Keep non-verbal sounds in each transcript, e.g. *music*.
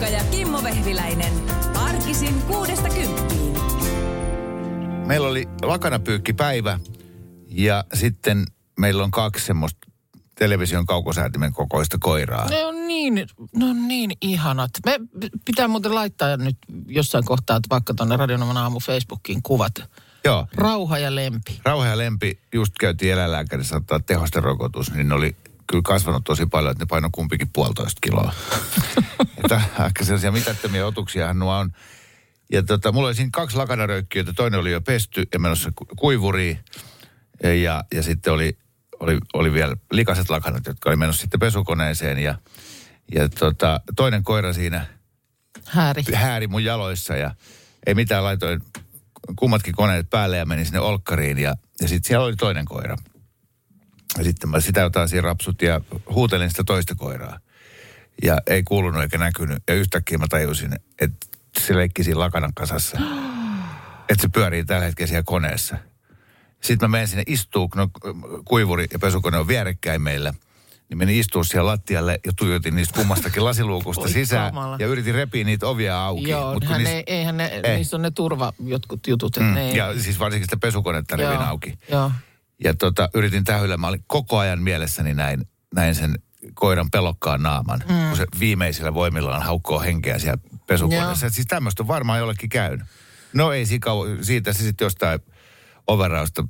Kuukka ja Kimmo Vehviläinen. Arkisin kuudesta kymppiin. Meillä oli lakanapyykkipäivä ja sitten meillä on kaksi semmoista television kaukosäätimen kokoista koiraa. Ne on niin, ne on niin ihanat. Me pitää muuten laittaa nyt jossain kohtaa, että vaikka tuonne Radionoman aamu Facebookiin kuvat. Joo. Rauha ja lempi. Rauha ja Lempi just käytiin eläinlääkärissä ottaa tehosterokotus, niin ne oli kyllä kasvanut tosi paljon, että ne paino kumpikin puolitoista kiloa. *laughs* että ehkä sellaisia mitättömiä otuksiahan nuo on. Ja tota, mulla oli siinä kaksi lakanaröykkiötä, toinen oli jo pesty ja menossa ku- kuivuriin. Ja, ja sitten oli, oli, oli vielä likaset lakanat, jotka oli menossa sitten pesukoneeseen. Ja, ja tota, toinen koira siinä Häri. hääri mun jaloissa ja ei mitään laitoin kummatkin koneet päälle ja menin sinne olkkariin ja, ja sitten siellä oli toinen koira. Ja sitten mä sitä jotain siinä rapsut ja huutelin sitä toista koiraa. Ja ei kuulunut eikä näkynyt. Ja yhtäkkiä mä tajusin, että se leikki siinä lakanan kasassa. *gasps* että se pyörii tällä hetkellä siellä koneessa. Sitten mä menen sinne istuu, no kuivuri ja pesukone on vierekkäin meillä. Niin menin istua siellä lattialle ja tuijotin niistä kummastakin lasiluukusta *laughs* sisään. kamala. Ja yritin repiä niitä ovia auki. Joo, Mut kun hän niistä- ei, eihän ne, Ei. niissä on ne turva jotkut jutut. Mm, ne ei, ja siis varsinkin sitä pesukonetta revin auki. Joo. Ja tota, yritin tähyillä. Mä olin koko ajan mielessäni näin, näin sen koiran pelokkaan naaman, mm. kun se viimeisillä voimillaan haukkoo henkeä siellä pesukoneessa. Joo. Siis tämmöistä on varmaan jollekin käynyt. No ei siinä kauan- siitä se sitten jostain overausta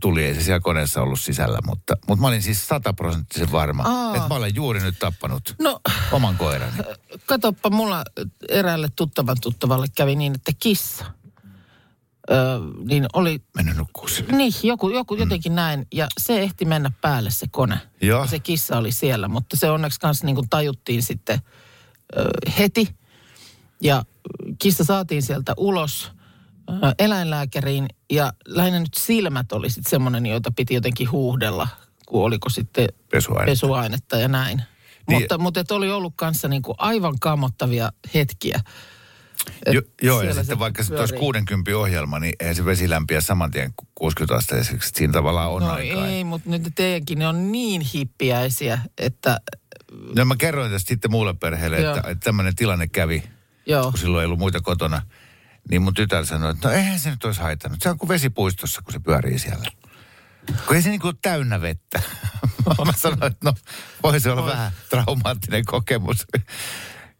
tuli, ei se siellä koneessa ollut sisällä, mutta, mutta mä olin siis sataprosenttisen varma, Aa. että mä olen juuri nyt tappanut No, oman koirani. katoppa, mulla eräälle tuttavan tuttavalle kävi niin, että kissa. Öö, niin oli, Mennyt nukkuu sinne. niin joku, joku jotenkin näin. Ja se ehti mennä päälle se kone. Joo. Ja se kissa oli siellä, mutta se onneksi kanssa niin kuin tajuttiin sitten ö, heti. Ja kissa saatiin sieltä ulos ö, eläinlääkäriin ja lähinnä nyt silmät oli sitten semmoinen, joita piti jotenkin huuhdella, kun oliko sitten Pesuainetta. pesuainetta ja näin. Niin. Mutta, mutta et oli ollut kanssa niin kuin aivan kammottavia hetkiä. Jo, joo, ja sitten se vaikka sitten olisi pyörii. 60 ohjelma, niin eihän se vesi lämpiä saman tien 60 asteiseksi. Siinä tavallaan on No aikaa. ei, mutta nyt teidänkin ne on niin hippiäisiä, että No mä kerroin tästä sitten muulle perheelle, Joo. että, että tämmöinen tilanne kävi, joo. kun silloin ei ollut muita kotona. Niin mun tytär sanoi, että no eihän se nyt olisi haitannut. Se on kuin vesipuistossa, kun se pyörii siellä. Kun ei se niin kuin ole täynnä vettä. *laughs* mä sanoin, että no voi se olla vähän traumaattinen kokemus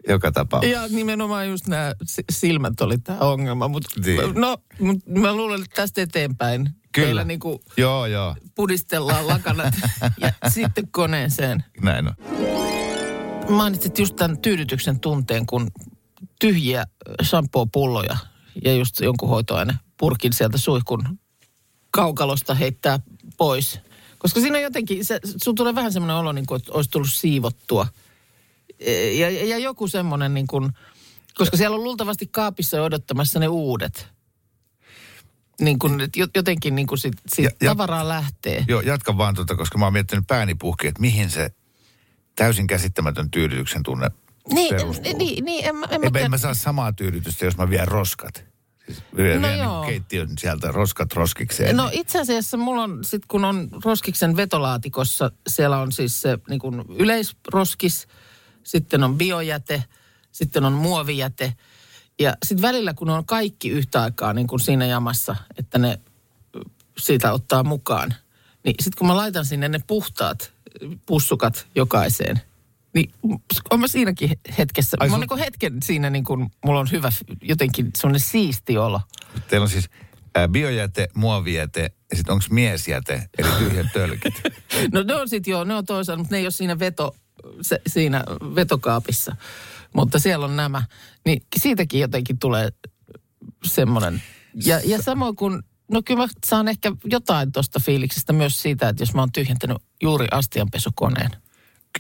joka tapauksessa. Ja nimenomaan just nämä si- silmät oli tämä ongelma. Mutta Niin. no, mut mä luulen, että tästä eteenpäin Kyllä. niinku Joo, joo, pudistellaan lakanat *laughs* ja sitten koneeseen. näin on. Mainitsit just tämän tyydytyksen tunteen, kun tyhjiä shampoo-pulloja ja just jonkun hoitoaine purkin sieltä suihkun kaukalosta heittää pois. Koska siinä jotenkin, se, sun tulee vähän semmoinen olo, niin kuin, että olisi tullut siivottua. E, Ja, ja joku semmoinen, niin kuin, koska siellä on luultavasti kaapissa odottamassa ne uudet. Niin kuin, jotenkin niin kuin sit, sit Ja- ja- tavaraa lähtee. Joo, jatka vaan tuota, koska mä oon miettinyt pääni puhki, että mihin se täysin käsittämätön tyydytyksen tunne Niin, perustuu. niin, niin en, mä- en, mä En, en mä saa samaa tyydytystä, jos mä vien roskat. Siis vien, No vien joo. niin keittiön sieltä roskat roskikseen. No niin- itse asiassa mulla on, sit kun on roskiksen vetolaatikossa, siellä on siis se niin kuin yleisroskis, sitten on biojäte, sitten on muovijäte. Ja sitten välillä, kun on kaikki yhtä aikaa niin kuin siinä jamassa, että ne siitä ottaa mukaan, niin sitten kun mä laitan sinne ne puhtaat pussukat jokaiseen, niin on mä siinäkin hetkessä, Ai mä oon sun- niin hetken siinä niin kuin, mulla on hyvä jotenkin semmoinen siisti olo. Teillä on siis biojäte, muovijäte ja sitten onko miesjäte, eli tyhjät tölkit. *laughs* No ne on sitten joo, ne on toisaalta, mutta ne ei ole siinä, veto, se, siinä vetokaapissa. Mutta siellä on nämä. Niin siitäkin jotenkin tulee semmoinen. Ja, ja samoin kuin, no kyllä mä saan ehkä jotain tuosta fiiliksestä myös siitä, että jos mä oon tyhjentänyt juuri astianpesukoneen.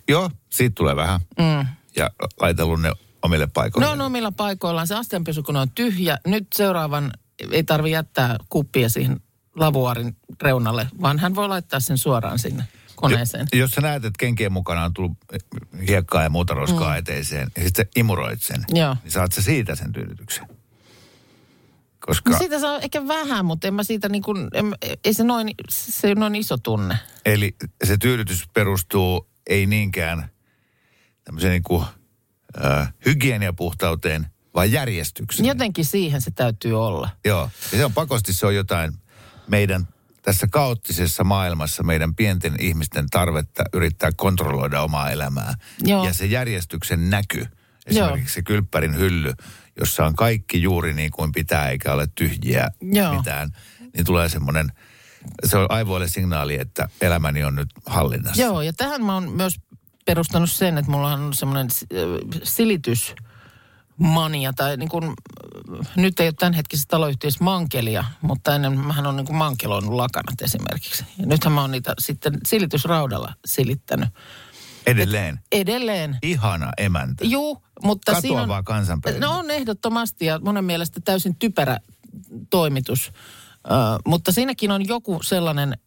Joo, siitä tulee vähän. Mm. Ja laitellut ne omille paikoille. Ne on omilla paikoillaan. Se astianpesukone on tyhjä. Nyt seuraavan ei tarvi jättää kuppia siihen lavuaarin reunalle, vaan hän voi laittaa sen suoraan sinne koneeseen. Jo, jos sä näet, että kenkien mukana on tullut hiekkaa ja muuta roskaa mm. eteiseen, ja sitten sä imuroit sen, Joo. niin saat sä siitä sen tyydytyksen. Koska, No siitä saa ehkä vähän, mutta en mä siitä niin kuin, en, ei se noin, se ole noin iso tunne. eli se tyydytys perustuu ei niinkään tämmöiseen niin kuin, äh, hygieniapuhtauteen, vaan järjestykseen. Jotenkin siihen se täytyy olla. Joo, ja se on pakosti se on jotain meidän tässä kaoottisessa maailmassa meidän pienten ihmisten tarvetta yrittää kontrolloida omaa elämää. Joo. Ja se järjestyksen näky, esimerkiksi se kylppärin hylly, jossa on kaikki juuri niin kuin pitää eikä ole tyhjiä Joo. mitään, niin tulee semmoinen, se on aivoille signaali, että elämäni on nyt hallinnassa. Joo, ja tähän mä oon myös perustanut sen, että mulla on semmoinen silitysmania, tai niin kuin, nyt ei ole tämänhetkisessä taloyhtiössä mankelia, mutta ennen mähän on niin kuin mankeloinut lakanat esimerkiksi. Ja nythän mä oon niitä sitten silitysraudalla silittänyt. Edelleen. Edelleen. Ihana emäntä. Juu, mutta siinä Katoavaa on, kansanperinnettä. No on ehdottomasti ja monen mielestä täysin typerä toimitus. Ö, mutta siinäkin on joku sellainen,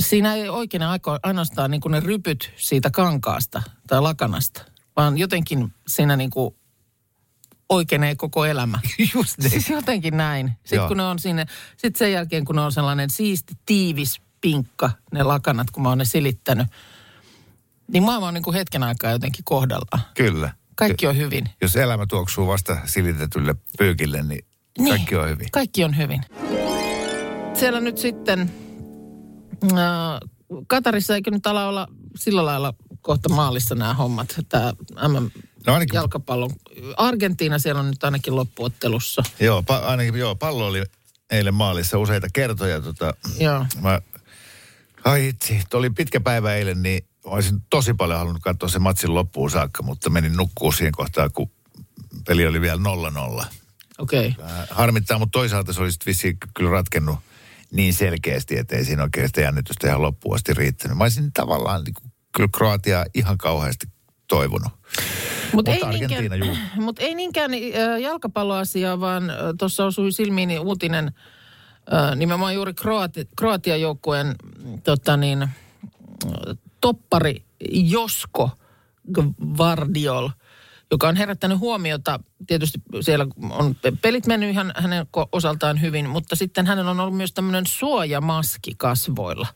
siinä ei oikein aiko, ainoastaan niin kuin ne rypyt siitä kankaasta tai lakanasta, vaan jotenkin siinä niin kuin oikeenee koko elämä. *laughs* Just niin. Siis jotenkin näin. Sitten Joo. kun ne on sinne, sitten sen jälkeen kun ne on sellainen siisti, tiivis pinkka, ne lakanat, kun mä oon ne silittänyt, niin maailma on niin kuin hetken aikaa jotenkin kohdallaan. Kyllä. Kaikki on hyvin. Jos elämä tuoksuu vasta silitetylle pyykille, niin, niin kaikki on hyvin. Kaikki on hyvin. Siellä nyt sitten äh, Katarissa eikö nyt ala olla sillä lailla kohta maalissa nämä hommat. Tämä MM No ainakin, jalkapallon. Argentiina siellä on nyt ainakin loppuottelussa. joo, pa, ainakin joo, pallo oli eilen maalissa useita kertoja. Tota, Joo. mä, ai itse, oli pitkä päivä eilen, niin olisin tosi paljon halunnut katsoa sen matsin loppuun saakka, mutta menin nukkuu siihen kohtaan, kun peli oli vielä 0-0. Okei. Okay. Harmittaa, mutta toisaalta se olisi vissiin kyllä ratkennut niin selkeästi, että ei siinä oikein sitä jännitystä ihan loppuun asti riittänyt. Mä olisin tavallaan niin kuin, kyllä Kroatiaa ihan kauheasti toivonut. Mut Mutta Argentiina, juu. Mutta ei niinkään äh, jalkapalloasiaa, vaan tuossa osui silmiini uutinen nimenomaan juuri Kroati, Kroatian joukkueen tota niin, toppari Josko Gvardiol, joka on herättänyt huomiota. Tietysti siellä on pe- pelit mennyt ihan hänen osaltaan hyvin, mutta sitten hänellä on ollut myös tämmöinen suojamaski kasvoilla.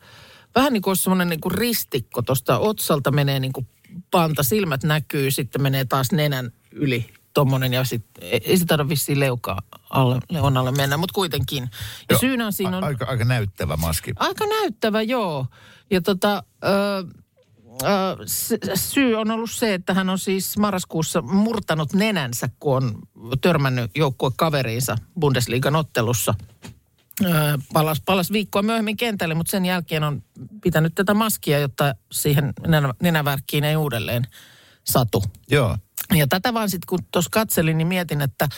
Vähän niin kuin semmoinen niin kuin ristikko tuosta otsalta menee niin kuin panta, silmät näkyy, sitten menee taas nenän yli tommonen ja sitten ei se taida vissiin leukaa alle, leuan alle mennä, mutta kuitenkin. Ja Joo, syynä on siinä on... Aika, aika näyttävä maski. Aika näyttävä, joo. Ja tota, ö, ö, syy on ollut se, että hän on siis marraskuussa murtanut nenänsä, kun on törmännyt joukkuekaveriinsa Bundesliigan ottelussa. Palas, palas viikkoa myöhemmin kentälle, mutta sen jälkeen on pitänyt tätä maskia, jotta siihen nenä, nenävärkkiin ei uudelleen satu. Joo. Ja tätä vaan sitten kun tuossa katselin, niin mietin, että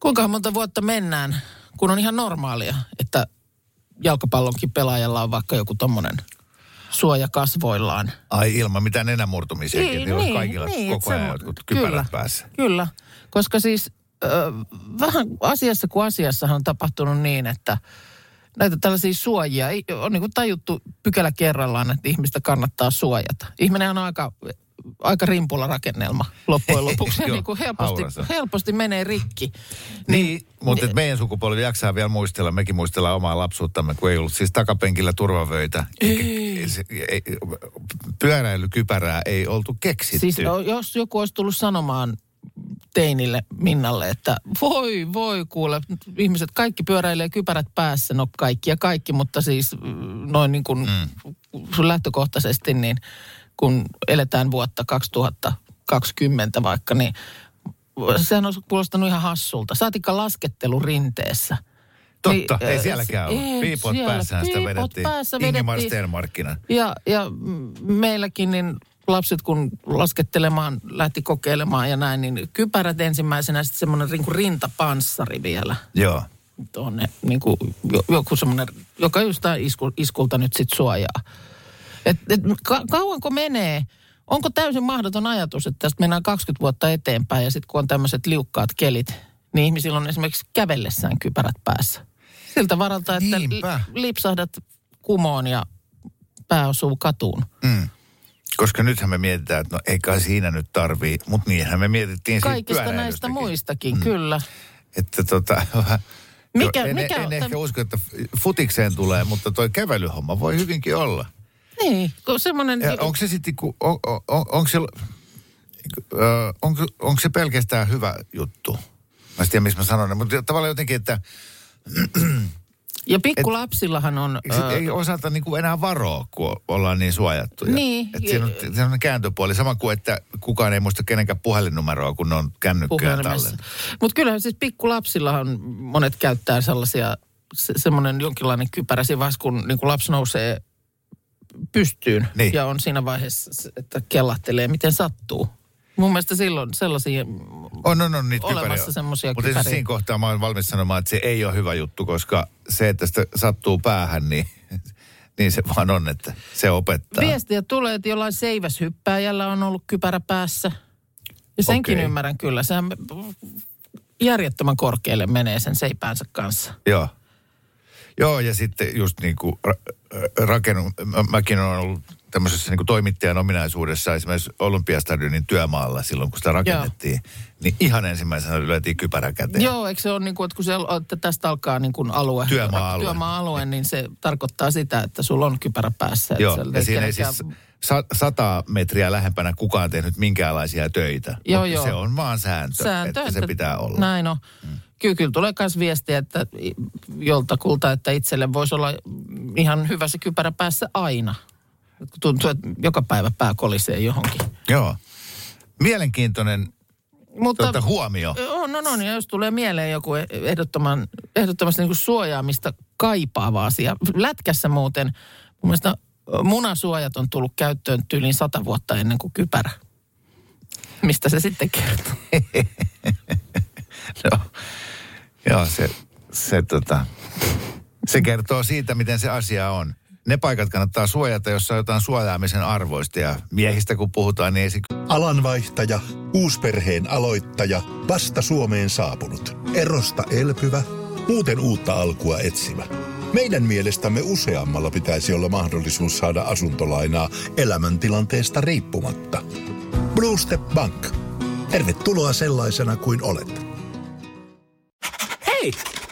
kuinka monta vuotta mennään, kun on ihan normaalia, että jalkapallonkin pelaajalla on vaikka joku tommonen suoja kasvoillaan. Ai ilman mitään nenämurtumisiakin. Niin, niin, kaikilla niin, koko ajan jotkut kypärät kyllä, päässä. Kyllä, koska siis ö, vähän asiassa kuin asiassahan on tapahtunut niin, että näitä tällaisia suojia ei, on niin kuin tajuttu pykälä kerrallaan, että ihmistä kannattaa suojata. Ihminen on aika, aika rimpulla rakennelma loppujen lopuksi. *laughs* Joo, niin kuin helposti, haurassa. helposti menee rikki. Niin, mutta et meidän sukupolvi jaksaa vielä muistella, mekin muistellaan omaa lapsuuttamme, kun ei ollut siis takapenkillä turvavöitä. Ei. Se, ei, pyöräilykypärää ei oltu keksitty. Siis jos joku olisi tullut sanomaan teinille Minnalle, että voi, voi kuule, ihmiset kaikki pyöräilee kypärät päässä, no kaikki ja kaikki, mutta siis mm, noin niin kuin mm. lähtökohtaisesti, niin kun eletään vuotta 2020 vaikka, niin sehän olisi kuulostanut ihan hassulta. Saatikka laskettelu rinteessä. Totta, Niin, ei äh, sielläkään ei Piipot siellä. päässään sitä vedettiin. päässä Ingemar vedettiin. Stenmarkkina. Ja, ja meilläkin niin lapset kun laskettelemaan, lähti kokeilemaan ja näin, niin kypärät ensimmäisenä sitten semmoinen niin rintapanssari vielä Joo. tuonne, niin kuin jo- joku semmoinen, joka jostain isku, iskulta nyt sitten suojaa. Et, et, ka, kauanko menee, Onko täysin mahdoton ajatus, että tästä mennään 20 vuotta eteenpäin ja sitten kun on tämmöiset liukkaat kelit, niin ihmisillä on esimerkiksi kävellessään kypärät päässä. Siltä varalta, että li- lipsahdat kumoon ja pää osuu katuun. Mm. Koska nythän me mietitään, että no ei kai siinä nyt tarvii, mutta niinhän me mietittiin siitä Kaikista näistä muistakin, mm. kyllä. Että tota, *laughs* Mikä- en, mikä en on ehkä usko, että futikseen tulee, mutta toi kävelyhomma voi hyvinkin olla. Niin, kun semmoinen... Onko se sitten, kun, on, on, on, onko, se, onko, onko se pelkästään hyvä juttu? Mä en tiedä, missä mä sanon, mutta tavallaan jotenkin, että *clears throat* Ja pikkulapsillahan on... sit ö, ei osata niin kuin enää varoa, kun ollaan niin suojattuja. Niin. Että siinä on sellainen kääntöpuoli, sama kuin, että kukaan ei muista kenenkään puhelinnumeroa, kun ne on kännykkää puhelimessa. tallen. Mutta kyllähän siis pikkulapsillahan monet käyttää sellaisia, se, semmoinen jonkinlainen kypärä siinä vaiheessa, kun niin kuin lapsi nousee pystyyn Niin. ja on siinä vaiheessa, että kellahtelee, miten sattuu. Mun mielestä silloin sellaisia, On, on, on niitä Olemassa semmosia Mutta kypäriä. siinä kohtaa mä olen valmis sanomaan, että se ei ole hyvä juttu, koska se, että sitä sattuu päähän, niin, *laughs* niin se vaan on, että se opettaa. viestiä tulee, että jollain seiväshyppääjällä on ollut kypärä päässä. Ja senkin Okei. ymmärrän kyllä. Sehän järjettömän korkealle menee sen seipäänsä kanssa. Joo. Joo, ja sitten just niin kuin ra- rakennun, mä- mäkin olen ollut tämmöisessä niin toimittajan ominaisuudessa esimerkiksi Olympiastadionin työmaalla silloin, kun sitä rakennettiin. Niin ihan ensimmäisenä lyötiin kypärä käteen. Joo, eikö se ole niin kuin, että kun se, että tästä alkaa niin kuin alue, Työmaa-alue. työmaa-alue, niin se tarkoittaa sitä, että sulla on kypärä päässä. että Joo, ja siinä ei siis sa- sata metriä lähempänä kukaan tehnyt minkäänlaisia töitä. Joo, joo. Se on vaan sääntö, sääntö, että se pitää olla. Näin on. Mm. Kyllä, kyllä tulee myös viestiä, että joltakulta, että itselle voisi olla ihan hyvä se kypärä päässä aina. Tuntuu, että joka päivä pää kolisee johonkin. Joo. Mielenkiintoinen Mutta tuota, huomio. on, on, on. Ja jos tulee mieleen joku ehdottoman, ehdottomasti niin suojaamista kaipaava asia. Lätkässä muuten, mun mielestä munasuojat on tullut käyttöön tyyliin sata vuotta ennen kuin kypärä. Mistä se sitten kertoo? Joo, *laughs* Joo se, se, tota, se kertoo siitä, miten se asia on. Ne paikat kannattaa suojata, jossa on jotain suojaamisen arvoista. Ja miehistä kun puhutaan, niin ei se Alanvaihtaja, uusperheen aloittaja, vasta Suomeen saapunut, erosta elpyvä, muuten uutta alkua etsimä. Meidän mielestämme useammalla pitäisi olla mahdollisuus saada asuntolainaa elämäntilanteesta riippumatta. Blue Step Bank. Tervetuloa sellaisena kuin olet. Hei!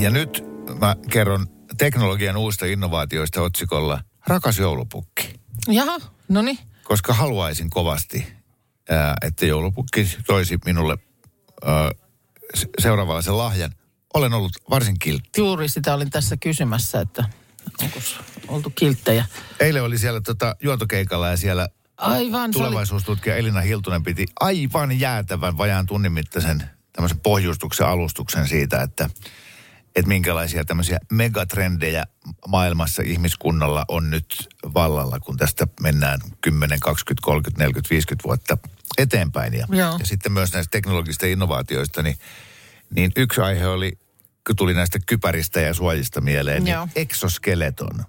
Ja nyt mä kerron teknologian uusista innovaatioista otsikolla Rakas joulupukki. Jaha, no niin. Koska haluaisin kovasti, ää, että joulupukki toisi minulle ää, se- seuraavanlaisen lahjan. Olen ollut varsin kiltti. Juuri sitä olin tässä kysymässä, että onko oltu kilttejä. Eilen oli siellä tota, juontokeikalla ja siellä Aivan, se oli, tulevaisuustutkija Elina Hiltunen piti aivan jäätävän vajaan tunnin mittaisen tämmöisen pohjustuksen alustuksen siitä, että, että minkälaisia tämmöisiä megatrendejä maailmassa ihmiskunnalla on nyt vallalla, kun tästä mennään 10, 20, 30, 40, 50 vuotta eteenpäin. Ja, Joo. ja sitten myös näistä teknologisista innovaatioista, niin, niin yksi aihe oli, kun tuli näistä kypäristä ja suojista mieleen, Joo. niin exoskeleton.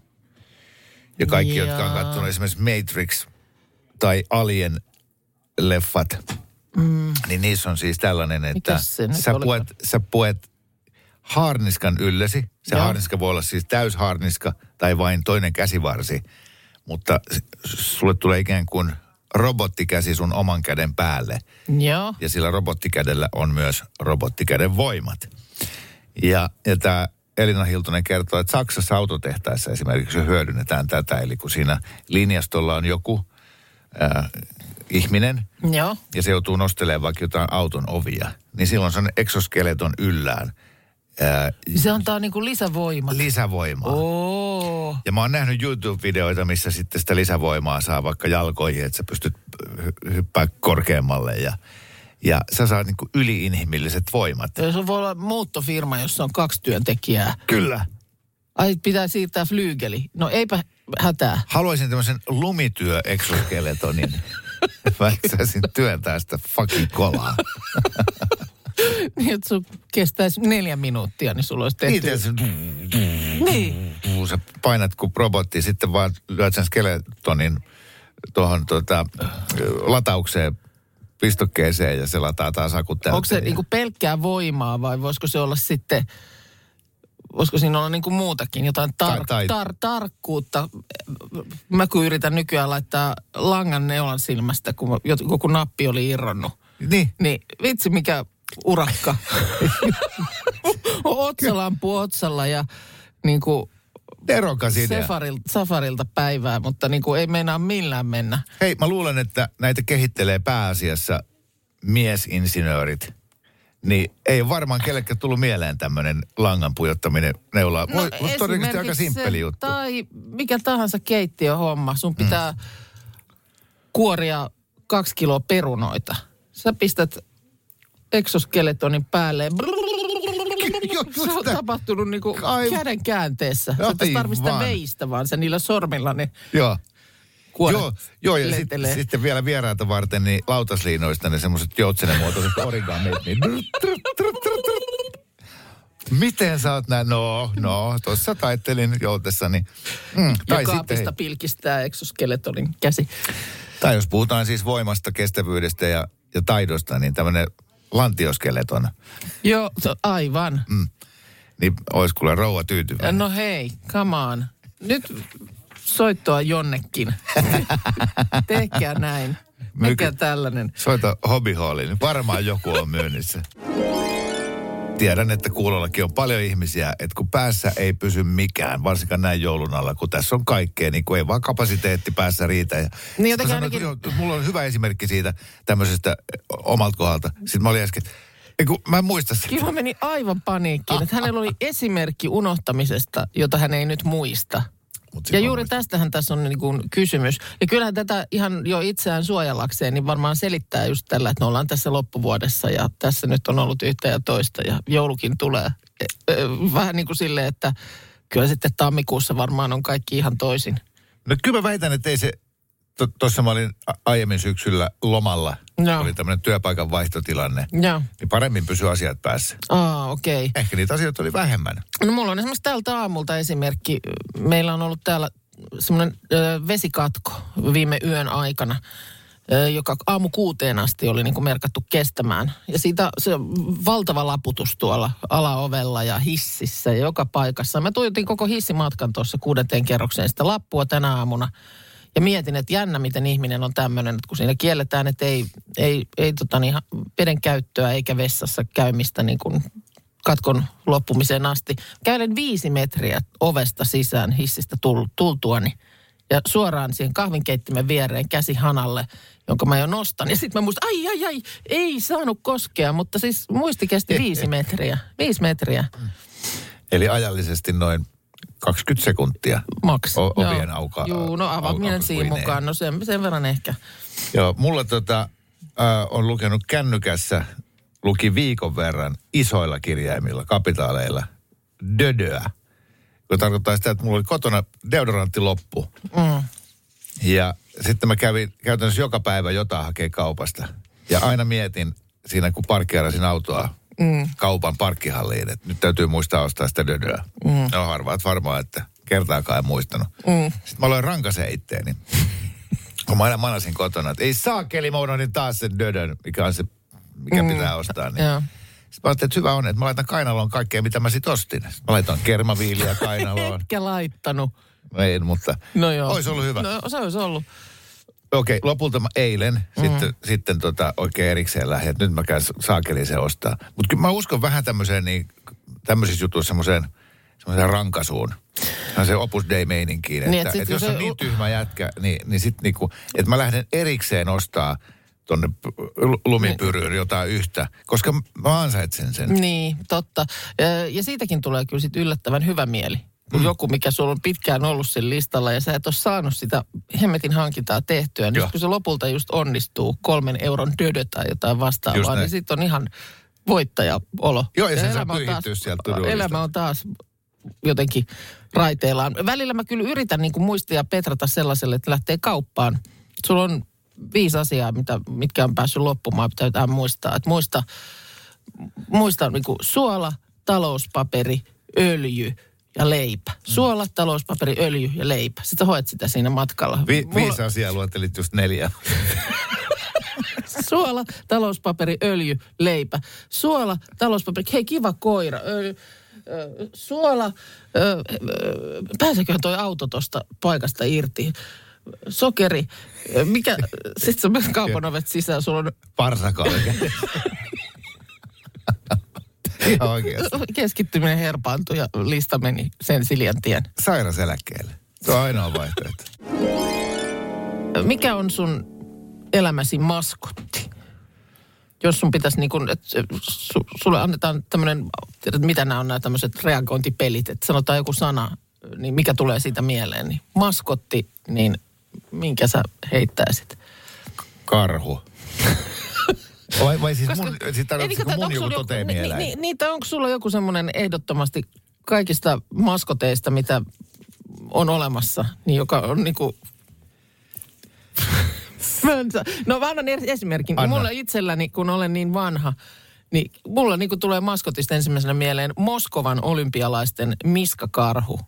Ja kaikki, jotka on katsonut esimerkiksi Matrix tai Alien leffat, mm. niin niissä on siis tällainen, että sä puet, sä puet haarniskan yllesi. Se Joo. haarniska voi olla siis täyshaarniska tai vain toinen käsivarsi. Mutta sulle tulee ikään kuin robottikäsi sun oman käden päälle. Joo. Ja sillä robottikädellä on myös robottikäden voimat. Ja, ja tämä Elina Hiltonen kertoo, että Saksassa autotehtaissa esimerkiksi hyödynnetään tätä. Eli kun siinä linjastolla on joku äh, ihminen, Joo. ja se joutuu nostelemaan vaikka jotain auton ovia, niin silloin se on exoskeleton yllään ää, Se antaa niinku lisävoimat. lisävoimaa. Oo. Ja mä oon nähnyt YouTube-videoita, missä sitten sitä lisävoimaa saa vaikka jalkoihin, että sä pystyt hy- hyppää korkeammalle ja, ja sä saat niinku yliinhimilliset voimat. Se voi olla muuttofirma, jossa on kaksi työntekijää. Kyllä. Ai, pitää siirtää flyygeli. No eipä hätää. Haluaisin tämmöisen lumityö-exoskeletonin. *laughs* Mä saisin työntää sitä fucking kolaa. *laughs* *laughs* Niin, että sun kestäisi neljä minuuttia, niin sulla olisi tehty. Niin, tiedätkö, Niin. sä painat kuin robotti, sitten vaan lyöt sen skeletonin tuohon tota, lataukseen pistokkeeseen ja se lataa taas akut täyteen. Onko se niinku pelkkää voimaa vai voisiko se olla sitten, voisiko siinä olla niinku muutakin, jotain tar- Tai- tai- tar- tarkkuutta? Mä kun yritän nykyään laittaa langan neulan silmästä, kun joku nappi oli irronnut. Niin. Niin vitsi mikä urakka. *laughs* Otsalampu otsalla ja niin kuin idea. safarilta, safarilta päivää, mutta niin kuin ei meinaa millään mennä. Hei, mä luulen, että näitä kehittelee pääasiassa miesinsinöörit. Niin ei varmaan kellekään tullut mieleen tämmöinen langan pujottaminen neulaan. Voi, no, todennäköisesti aika simppeli juttu. Tai mikä tahansa keittiöhomma. Sun pitää mm. kuoria kaksi kiloa perunoita. Sä pistät exoskeletonin päälle. Joo, Se on tapahtunut niinku Ai- käden käänteessä. Sä et tarvitse sitä Aivan. veistä, vaan se niillä sormilla ne Joo. kuoret Joo, joo, ja sit, sitten vielä vieraita varten niin lautasliinoista ne semmoiset joutsenemuotoiset origamit. Niin Miten sä oot näin? No, no, tuossa taittelin joutessani. Mm, ja tai, kaapista sitten, pilkistää exoskeletonin käsi. tai jos puhutaan siis voimasta, kestävyydestä ja, ja taidosta, niin tämmöinen lantioskeleton, Joo, to- aivan. niin olisi kuule rouva tyytyväinen. No hei, come on. Nyt soittoa jonnekin. *laughs* Tehkää näin. Mikä tällainen? Soita hobbyhalliin, varmaan joku on myynnissä. Tiedän, että kuulollakin on paljon ihmisiä, että kun päässä ei pysy mikään, varsinkaan näin joulun alla, kun tässä on kaikkea, niin kun ei vaan kapasiteetti päässä riitä. Ja Niin jotenkin sanoin, ainakin- mulla on hyvä esimerkki siitä tämmöisestä ö, omalta kohdalta. Sitten mä olin äsken, ei kun, mä en muista sitä. Kiva meni aivan paniikkiin, että hänellä oli esimerkki unohtamisesta, jota hän ei nyt muista. Mut Ja juuri muistan. tästähän tässä on niin kuin kysymys. Ja kyllähän tätä ihan jo itseään suojellakseen, niin varmaan selittää just tällä, että me ollaan tässä loppuvuodessa ja tässä nyt on ollut yhtä ja toista ja joulukin tulee. E- Vähän niin kuin silleen, että kyllä sitten tammikuussa varmaan on kaikki ihan toisin. No kyllä mä väitän, että ei se, tuossa mä olin aiemmin syksyllä lomalla, Joo. oli tämmöinen työpaikan vaihtotilanne, Joo. niin paremmin pysy asiat päässä. Aa, okei. Okay. Ehkä niitä asioita oli vähemmän. No mulla on esimerkiksi tältä aamulta esimerkki. Meillä on ollut täällä semmoinen ö, vesikatko viime yön aikana, ö, joka aamu kuuteen asti oli niin kuin merkattu kestämään. Ja siitä se valtava laputus tuolla alaovella ja hississä ja joka paikassa. Mä tuijotin koko hissimatkan tuossa kuudenteen kerrokseen sitä lappua tänä aamuna. Ja mietin, että jännä, miten ihminen on tämmöinen, että kun siinä kielletään, että ei, ei, ei tota niin, veden käyttöä eikä vessassa käymistä niin kuin katkon loppumiseen asti. Kävelen viisi metriä ovesta sisään hissistä tul, tultuani ja suoraan siihen kahvinkeittimen viereen käsi hanalle, jonka mä jo nostan. Ja sitten mä muistan, ai ai ai, ei saanut koskea, mutta siis muisti kesti viisi metriä. Viisi metriä Eli ajallisesti noin 20 sekuntia. maks. O- ovien Joo. auka- Joo, no avaaminen siinä mukaan, no sen, sen verran ehkä. Joo, mulla tota, äh, on lukenut kännykässä, luki viikon verran isoilla kirjaimilla, kapitaaleilla, dödöä. Joka tarkoittaa sitä, että mulla oli kotona deodorantti loppu. Mm. Ja sitten mä kävin käytännössä joka päivä jotain hakee kaupasta. Ja aina mietin siinä, kun parkkeerasin autoa mm. kaupan parkkihalliin, että nyt täytyy muistaa ostaa sitä dödöä. Mm. No harvaat varmaan, että kertaakaan en muistanut. Mm. Sitten mä aloin rankaseen itteeni. *laughs* kun mä aina manasin kotona, että ei saa keli, mä unohdin taas sen dödön, mikä on se, mikä mm. pitää ostaa. Niin. Sitten mä ajattelin, että hyvä on, että mä laitan kainaloon kaikkea, mitä mä sit ostin. Mä laitan kermaviiliä kainaloon. *laughs* Etkä laittanut. No ei, mutta No joo. olisi ollut hyvä. No se olisi ollut. Okei, lopulta mä eilen mm. sitten, sitten tota, oikein erikseen lähdin, että nyt mä käyn saakeliin se ostaa. Mutta kyllä mä uskon vähän tämmöiseen, niin, tämmöisissä jutuissa semmoiseen, semmoiseen rankasuun. Se Opus Dei-meininkiin. Että, Niin, niin, et sit että kun jos se- on niin tyhmä jätkä, niin, niin sitten niinku, että mä lähden erikseen ostaa lu- lumipyryyn jotain yhtä, koska mä ansaitsen sen. Niin, totta. Ja, ja siitäkin tulee kyllä sit yllättävän hyvä mieli. Kun Mm. joku, mikä sulla on pitkään ollut sen listalla ja sä et ole saanut sitä hemmetin hankintaa tehtyä, niin Joo. kun se lopulta just onnistuu, kolmen euron dödö tai jotain vastaavaa, niin sitten on ihan voittajaolo. Joo, ja saa elämä on taas- sieltä. Elämä on taas jotenkin raiteillaan. Välillä mä kyllä yritän niin kuin muistia ja petrata sellaiselle, että lähtee kauppaan. Sulla on viisi asiaa, mitä, mitkä on päässyt loppumaan, pitää muistaa. Että muista, muista niin kuin suola, talouspaperi, öljy ja leipä. Suola, talouspaperi, öljy ja leipä. Sitten hoet sitä siinä matkalla. Vi, Mulla- viisi asiaa luettelit just neljä. Suola, talouspaperi, öljy, leipä. Suola, talouspaperi, hei kiva koira. Öljy, ö, suola, ö, ö, pääseköhän toi auto tuosta paikasta irti. Sokeri, mikä, sit sä menet kaupan ovet sisään, sulla on Parsakaali. *laughs* Oikeasti. keskittyminen herpaantui ja lista meni sen Siljan tien. Sairaseläkkeelle. Se on ainoa vaihtoehto. Mikä on sun elämäsi maskotti? Jos sun pitäisi niin kuin, että su, sulle annetaan tämmöinen, tiedät mitä nämä on nämä tämmöiset reagointipelit, että sanotaan joku sana, niin mikä tulee siitä mieleen, niin maskotti, niin minkä sä heittäisit? Karhu. Vai, vai siis mun, siis Ei, tarkoitatko niin, mun onko joku toteen ni, ni, mieleen? ni, niitä onko sulla joku semmoinen ehdottomasti kaikista maskoteista, mitä on olemassa, niin joka on niinku... No mä annan er- esimerkin. Anna. Mulla itselläni, kun olen niin vanha, niin mulla niinku tulee maskotista ensimmäisenä mieleen Moskovan olympialaisten miskakarhu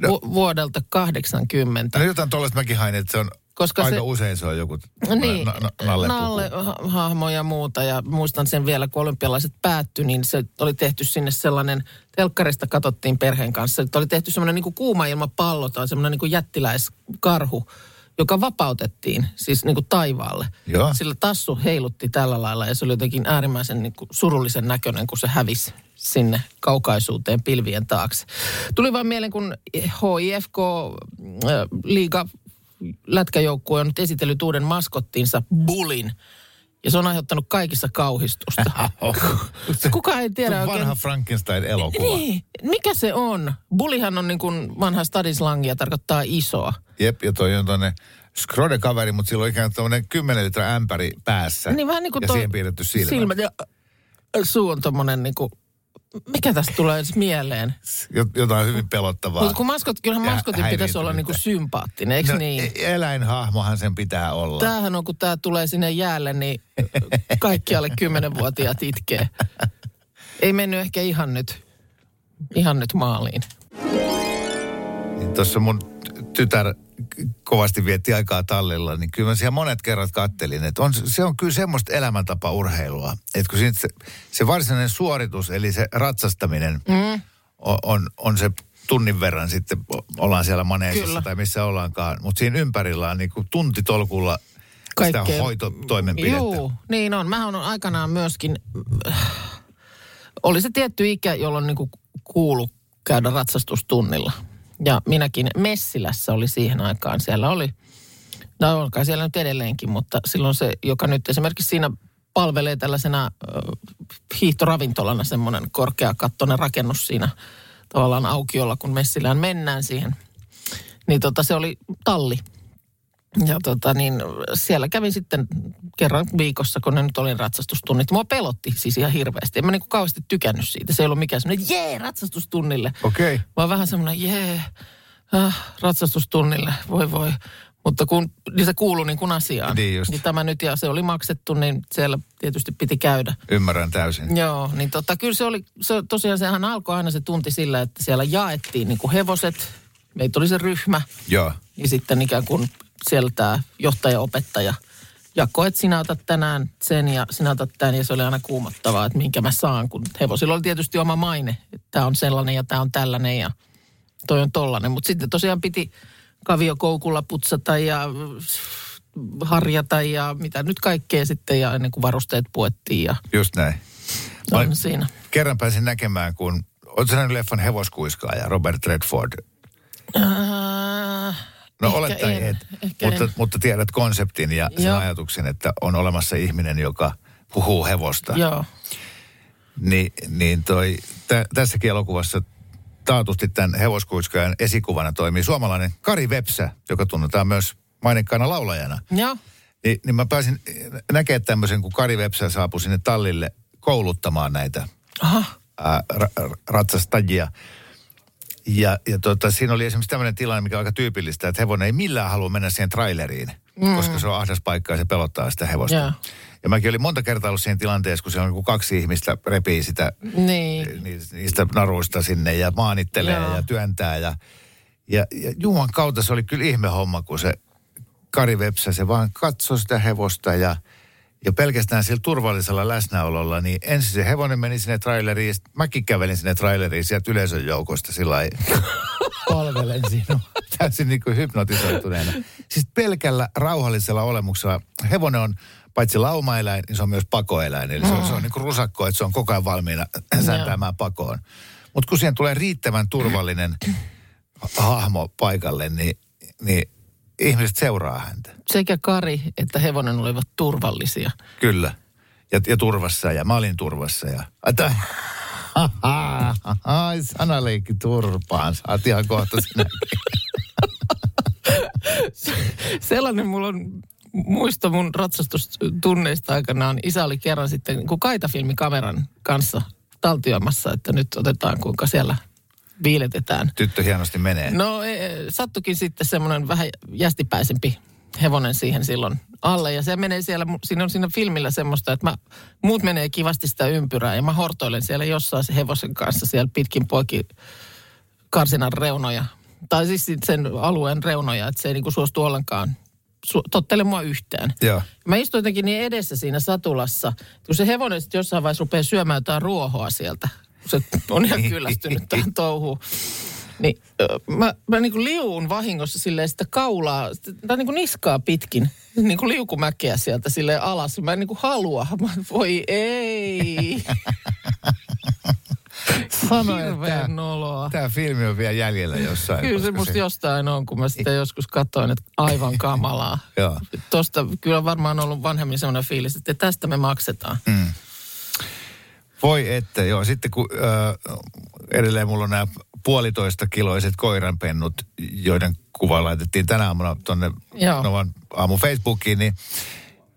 No. vu- vuodelta 80. No jotain tuollaista mäkin hain, että se on Koska aika se- usein se on joku Niin, na, na, nalle, Nalle ha- hahmo ja muuta. Ja muistan sen vielä, kun olympialaiset päättyi, niin se oli tehty sinne sellainen, telkkarista katsottiin perheen kanssa, että oli tehty semmoinen niin kuuma ilmapallo tai semmoinen niin kuin jättiläiskarhu, joka vapautettiin siis niin kuin taivaalle. Joo. Sillä tassu heilutti tällä lailla ja se oli jotenkin äärimmäisen niin kuin surullisen näköinen, kun se hävisi sinne kaukaisuuteen pilvien taakse. Tuli vaan mieleen, kun HIFK äh, liiga lätkäjoukkue on nyt esitellyt uuden maskottinsa Bullin. Ja se on aiheuttanut kaikissa kauhistusta. *laughs* Kuka ei tiedä Se on oikein. vanha Frankenstein-elokuva. Niin, mikä se on? Bullihan on niin kuin vanha stadislangia, tarkoittaa isoa. Jep, ja toi on tonne Skrode-kaveri, mutta sillä on ikään kuin tämmöinen 10 litraa ämpäri päässä. Niin vähän niin kuin ja toi siihen piirretty silmä. silmät ja äh, suu on tommonen niin kuin, mikä tästä tulee edes mieleen? Jot- Jotain hyvin pelottavaa. Mutta kun maskot, kyllähän maskotin pitäisi olla niin kuin sympaattinen, eikö no, niin? e- Eläinhahmohan sen pitää olla. Tämähän on, kun tämä tulee sinne jäälle, niin kaikki alle kymmenenvuotiaat itkee. *laughs* Ei mennyt ehkä ihan nyt, ihan nyt maaliin. Niin Tuossa mun tytär kovasti vietti aikaa tallilla, niin kyllä mä siellä monet kerrat kattelin, että on, se on kyllä semmoista elämäntapa-urheilua. Että kun se, se varsinainen suoritus, eli se ratsastaminen, mm. on, on, on se tunnin verran sitten, ollaan siellä maneesissa Kyllä. tai missä ollaankaan. Mutta siinä ympärillä on niin kuin tuntitolkulla sitä hoitotoimenpidettä. Joo, niin on. Mä on aikanaan myöskin, äh, oli se tietty ikä, jolloin niinku kuulu käydä ratsastustunnilla. Ja minäkin Messilässä oli siihen aikaan. Siellä oli, no on kai siellä nyt edelleenkin, mutta silloin se, joka nyt esimerkiksi siinä palvelee tällaisena äh, hiihtoravintolana semmoinen korkeakattoinen rakennus siinä tavallaan aukiolla, kun Messilään mennään siihen. Niin tota, se oli talli. Ja tota niin, siellä kävin sitten kerran viikossa, kun ne nyt olin ratsastustunnit. Mua pelotti siis ihan hirveästi. En mä niinku kauheasti tykännyt siitä. Se ei ollut mikään semmoinen, jee, ratsastustunnille. Okei. Vaan vähän semmoinen, jee, ah, ratsastustunnille, voi voi. Mutta kun niin se kuului niin kuin asiaan. Niin just. niin tämä nyt, ja se oli maksettu, niin siellä tietysti piti käydä. Ymmärrän täysin. Joo, niin tota, kyllä se oli, se, tosiaan sehän alkoi aina se tunti sillä, että siellä jaettiin niin kuin hevoset. Meitä oli se ryhmä. Joo. Ja sitten ikään kuin siellä tämä johtaja-opettaja jakoi, että sinä otat tänään sen ja sinä otat tämän. Ja se oli aina kuumottavaa, että minkä mä saan, kun hevosilla oli tietysti oma maine. Että tämä on sellainen ja tämä on tällainen ja toi on tollainen. Mutta sitten tosiaan piti kaviokoukulla putsata ja harjata ja mitä nyt kaikkea sitten ja ennen kuin varusteet puettiin ja Just näin. Mä on siinä. Kerran pääsin näkemään, kun... Oletko nähnyt leffan Hevoskuiskaaja, Robert Redford? Äh, No ehkä olettaen en, et, ehkä mutta, en. mutta tiedät konseptin ja sen Joo. ajatuksen, että on olemassa ihminen, joka puhuu hevosta. Joo. Niin, niin toi, tä, tässäkin elokuvassa taatusti tämän hevoskuiskaajan esikuvana toimii suomalainen Kari Vepsä, joka tunnetaan myös mainekkaana laulajana. Joo. Niin, niin mä pääsin näkemään tämmöisen, kun Kari Vepsä saapui sinne tallille kouluttamaan näitä Aha. ää, ra, ra- ratsastajia. Ja, ja tota, siinä oli esimerkiksi tämmöinen tilanne, mikä on aika tyypillistä, että hevonen ei millään halua mennä siihen traileriin, mm. koska se on ahdas paikka ja se pelottaa sitä hevosta. Joo. Ja mäkin olin monta kertaa ollut siinä tilanteessa, kun se on niin kuin kaksi ihmistä repii sitä Niin. ni- niistä naruista sinne ja maanittelee Joo. ja työntää. Ja, ja, ja Juman kautta se oli kyllä ihme homma, kun se Kari Vepsä, se vaan katsoi sitä hevosta ja, ja pelkästään sillä turvallisella läsnäololla, niin ensin se hevonen meni sinne traileriin, ja mäkin kävelin sinne traileriin sieltä yleisön joukosta sillä *laughs* palvelen sinua. *laughs* Täysin niin kuin hypnotisoituneena. Siis pelkällä rauhallisella olemuksella. Hevonen on paitsi laumaeläin, niin se on myös pakoeläin. Eli se on, se on niin kuin rusakko, että se on koko ajan valmiina *clears throat* säntäämään pakoon. Mutta kun siihen tulee riittävän turvallinen *clears throat* hahmo paikalle, niin, niin ihmiset seuraa häntä. Sekä Kari että hevonen olivat turvallisia. Kyllä. Ja, ja turvassa ja mä olin turvassa ja... Ata, ai sanaleikki turpaan. Oot ihan kohta sinäkin. Sellainen mulla on muisto mun ratsastustunneista aikanaan. Isä oli kerran sitten kaitafilmikameran kanssa taltioimassa, että nyt otetaan kuinka siellä viiletetään. Tyttö hienosti menee. No e, sattukin sitten semmoinen vähän jästipäisempi hevonen siihen silloin alle. Ja se menee siellä, siinä on siinä filmillä semmoista, että mä, muut menee kivasti sitä ympyrää ja mä hortoilen siellä jossain se hevosen kanssa siellä pitkin poikki karsinan reunoja. Tai siis sen alueen reunoja, että se ei niinku suostu ollenkaan su- tottele mua yhtään. Joo. Mä istuin jotenkin niin edessä siinä satulassa, kun se hevonen sitten jossain vaiheessa rupeaa syömään jotain ruohoa sieltä. Se on ihan *laughs* kyllästynyt tähän touhuun. Niin mä, mä niin kuin liuun vahingossa silleen sitä kaulaa, tai niin kuin niskaa pitkin, *laughs* niin kuin liukumäkeä sieltä silleen alas. Mä en niin kuin halua. Mä, voi ei. *laughs* Sano, Hirveän noloa. Tämä filmi on vielä jäljellä jossain. Kyllä se musta jostain on, kun mä sitä joskus katsoin, että aivan kamalaa. Joo. Tosta kyllä on varmaan ollut vanhemmin sellainen fiilis, että tästä me maksetaan. Mm. Voi että, joo. Sitten kun äh, edelleen mulla on nämä puolitoista kiloiset koiranpennut, joiden kuva laitettiin tänä aamuna tuonne. Novan aamun Facebookiin, niin,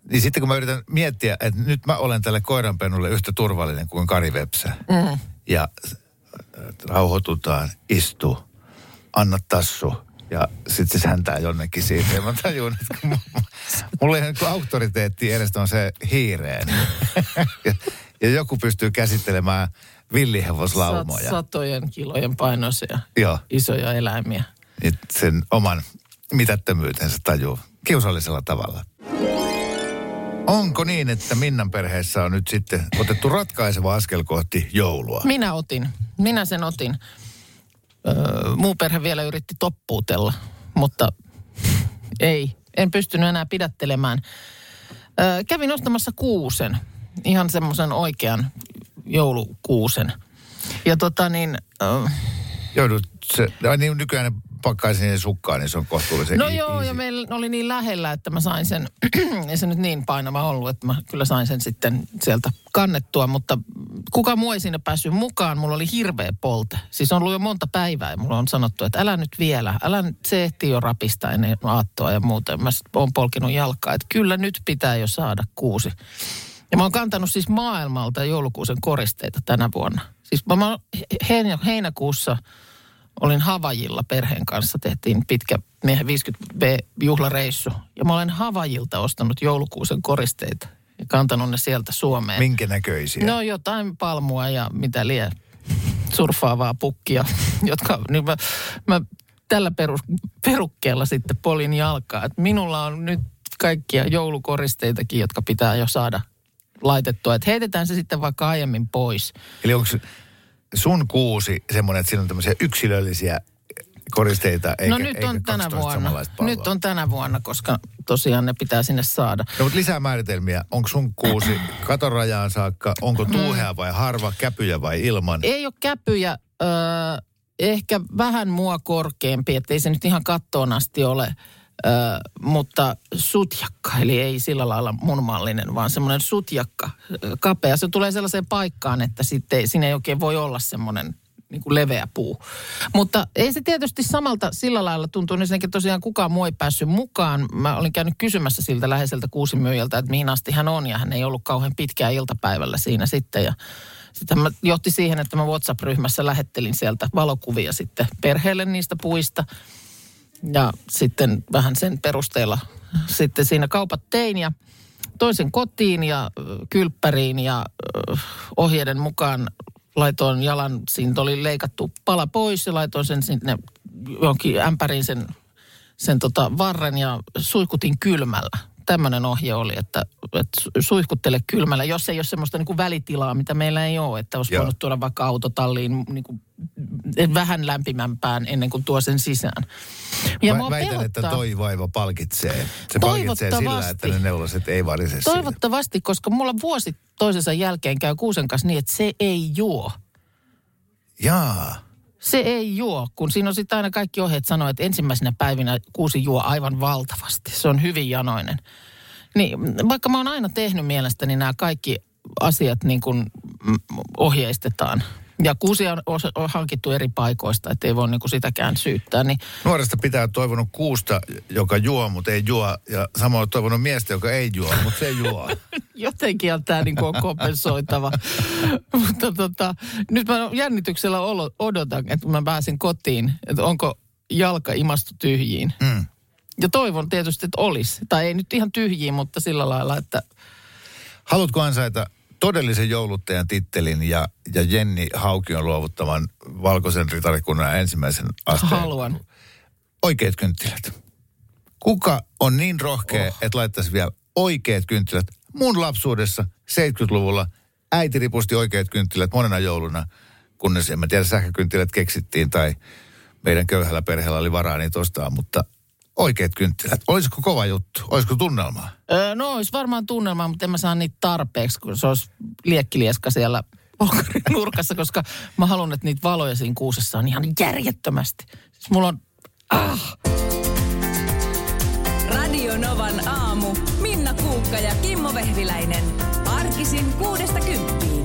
niin sitten kun mä yritän miettiä, että nyt mä olen tälle koiranpennulle yhtä turvallinen kuin Kari Vepsä. Mm. Ja äh, rauhoitutaan, istu, anna tassu. Ja sitten se häntää jonnekin siitä. Ja mä tajun, että *laughs* mulla ei niin auktoriteetti edes on se hiireen. *laughs* ja, joku pystyy käsittelemään villihevoslaumoja. Sat, satojen kilojen painoisia Joo, isoja eläimiä. niin sen oman mitättömyytensä tajuu kiusallisella tavalla. Onko niin, että Minnan perheessä on nyt sitten otettu ratkaiseva askel kohti joulua? Minä otin. Minä sen otin. Öö, muu perhe vielä yritti toppuutella, mutta ei. En pystynyt enää pidättelemään. Öö, kävin ostamassa kuusen. Ihan semmoisen oikean joulukuusen. Ja tota niin, öö, Joudut se, ai niin nykyään ne pakkaisi sinne sukkaan, niin se on kohtuullisen No i- joo, easy. ja meillä oli niin lähellä, että mä sain sen, *clears throat* ei se nyt niin painava ollut, että mä kyllä sain sen sitten sieltä kannettua, mutta kuka muu ei siinä päässyt mukaan, mulla oli hirveä polte. Siis on ollut jo monta päivää ja mulla on sanottu, että älä nyt vielä, älä nyt, se ehtii jo rapista ennen aattoa ja muuta. Mä oon polkinut jalkaa, että kyllä nyt pitää jo saada kuusi. Ja mä oon kantanut siis maailmalta joulukuusen koristeita tänä vuonna. Siis mä, mä heinä, heinäkuussa olin Havajilla perheen kanssa, tehtiin pitkä miehen 50B-juhlareissu. Ja mä olen Havajilta ostanut joulukuusen koristeita ja kantanut ne sieltä Suomeen. Minkä näköisiä? No jotain palmua ja mitä lie surfaavaa pukkia, *laughs* jotka nyt mä, mä tällä perus, perukkeella sitten polin jalkaa. Et minulla on nyt kaikkia joulukoristeitakin, jotka pitää jo saada laitettua. Että heitetään se sitten vaikka aiemmin pois. Eli onko sun kuusi semmoinen, että siinä on tämmöisiä yksilöllisiä koristeita, eikä, no nyt eikä on tänä 12 vuonna. Nyt on tänä vuonna, koska tosiaan ne pitää sinne saada. No, mutta lisää määritelmiä. Onko sun kuusi katorajaan saakka? Onko tuuhea vai harva? Käpyjä vai ilman? Ei ole käpyjä, öö, ehkä vähän mua korkeampi, ettei se nyt ihan kattoon asti ole. Öö, mutta sutjakka, eli ei sillä lailla mun mallinen, vaan semmoinen sutjakka, kapea. Se tulee sellaiseen paikkaan, että sitten siinä ei oikein voi olla semmoinen niin kuin leveä puu. Mutta ei se tietysti samalta sillä lailla tuntuu. Ensinnäkin tosiaan kukaan muu ei päässyt mukaan. Mä olin käynyt kysymässä siltä läheiseltä kuusimyyjältä, että mihin asti hän on. Ja hän ei ollut kauhean pitkään iltapäivällä siinä sitten. Ja sitten mä johti siihen, että mä WhatsApp-ryhmässä lähettelin sieltä valokuvia sitten perheelle niistä puista. Ja sitten vähän sen perusteella sitten siinä kaupat tein ja toisen kotiin ja kylppäriin ja ohjeiden mukaan laitoin jalan, siitä oli leikattu pala pois ja laitoin sen sinne johonkin ämpäriin sen, sen tota varren ja suihkutin kylmällä. Tämmöinen ohje oli, että, että su- suihkuttele kylmällä, jos ei ole semmoista niin kuin välitilaa, mitä meillä ei ole. Että olisi Joo. voinut tuoda vaikka autotalliin niin kuin, vähän lämpimämpään ennen kuin tuo sen sisään. Ja Mä väitän, että pelottaa- toi vaiva palkitsee. Se palkitsee sillä, että ne neulaset ei varise siitä. Toivottavasti, koska mulla vuosi toisensa jälkeen käy kuusen kanssa niin, että se ei juo. Jaa. Se ei juo, kun siinä on sitten aina kaikki ohjeet sanoo, että ensimmäisenä päivinä kuusi juo aivan valtavasti. Se on hyvin janoinen. Niin, vaikka mä oon aina tehnyt mielestäni nämä kaikki asiat niin kuin ohjeistetaan. Ja kuusia on, os- on hankittu eri paikoista, ettei voi niin kuin sitäkään syyttää. Niin Nuoresta pitää toivonut kuusta, joka juo, mutta ei juo. Ja samoin toivonut miestä, joka ei juo, mutta se juo. *laughs* jotenkin on tämä niin on kompensoitava. *laughs* Mutta tota, nyt mä jännityksellä odotan, että mä pääsen kotiin, että onko jalka imastu tyhjiin. Mm. Ja toivon tietysti, että olisi. Tai ei nyt ihan tyhjiin, mutta sillä lailla, että Haluatko ansaita todellisen jouluttajan tittelin ja, ja Jenni Haukion luovuttavan valkoisen ritarikunnan ensimmäisen asteen? haluan. Oikeat kynttilät. Kuka on niin rohkea, oh. että laittaisi vielä oikeat kynttilät? Mun lapsuudessa 70-luvulla äiti ripusti oikeat kynttilät monena jouluna, kunnes en mä tiedä sähkökynttilät keksittiin tai meidän köyhällä perheellä oli varaa niitä ostaa, mutta oikeat kynttilät. Olisiko kova juttu? Olisiko tunnelmaa? Öö, no olisi varmaan tunnelma, mutta en mä saa niitä tarpeeksi, kun se olisi liekkilieska siellä *laughs* nurkassa, koska mä haluan, että niitä valoja siinä kuusessa on ihan järjettömästi. Siis mulla on, ah, Radio Novan aamu. Minna Kuukka ja Kimmo Vehviläinen. Arkisin kuudesta kymppiin.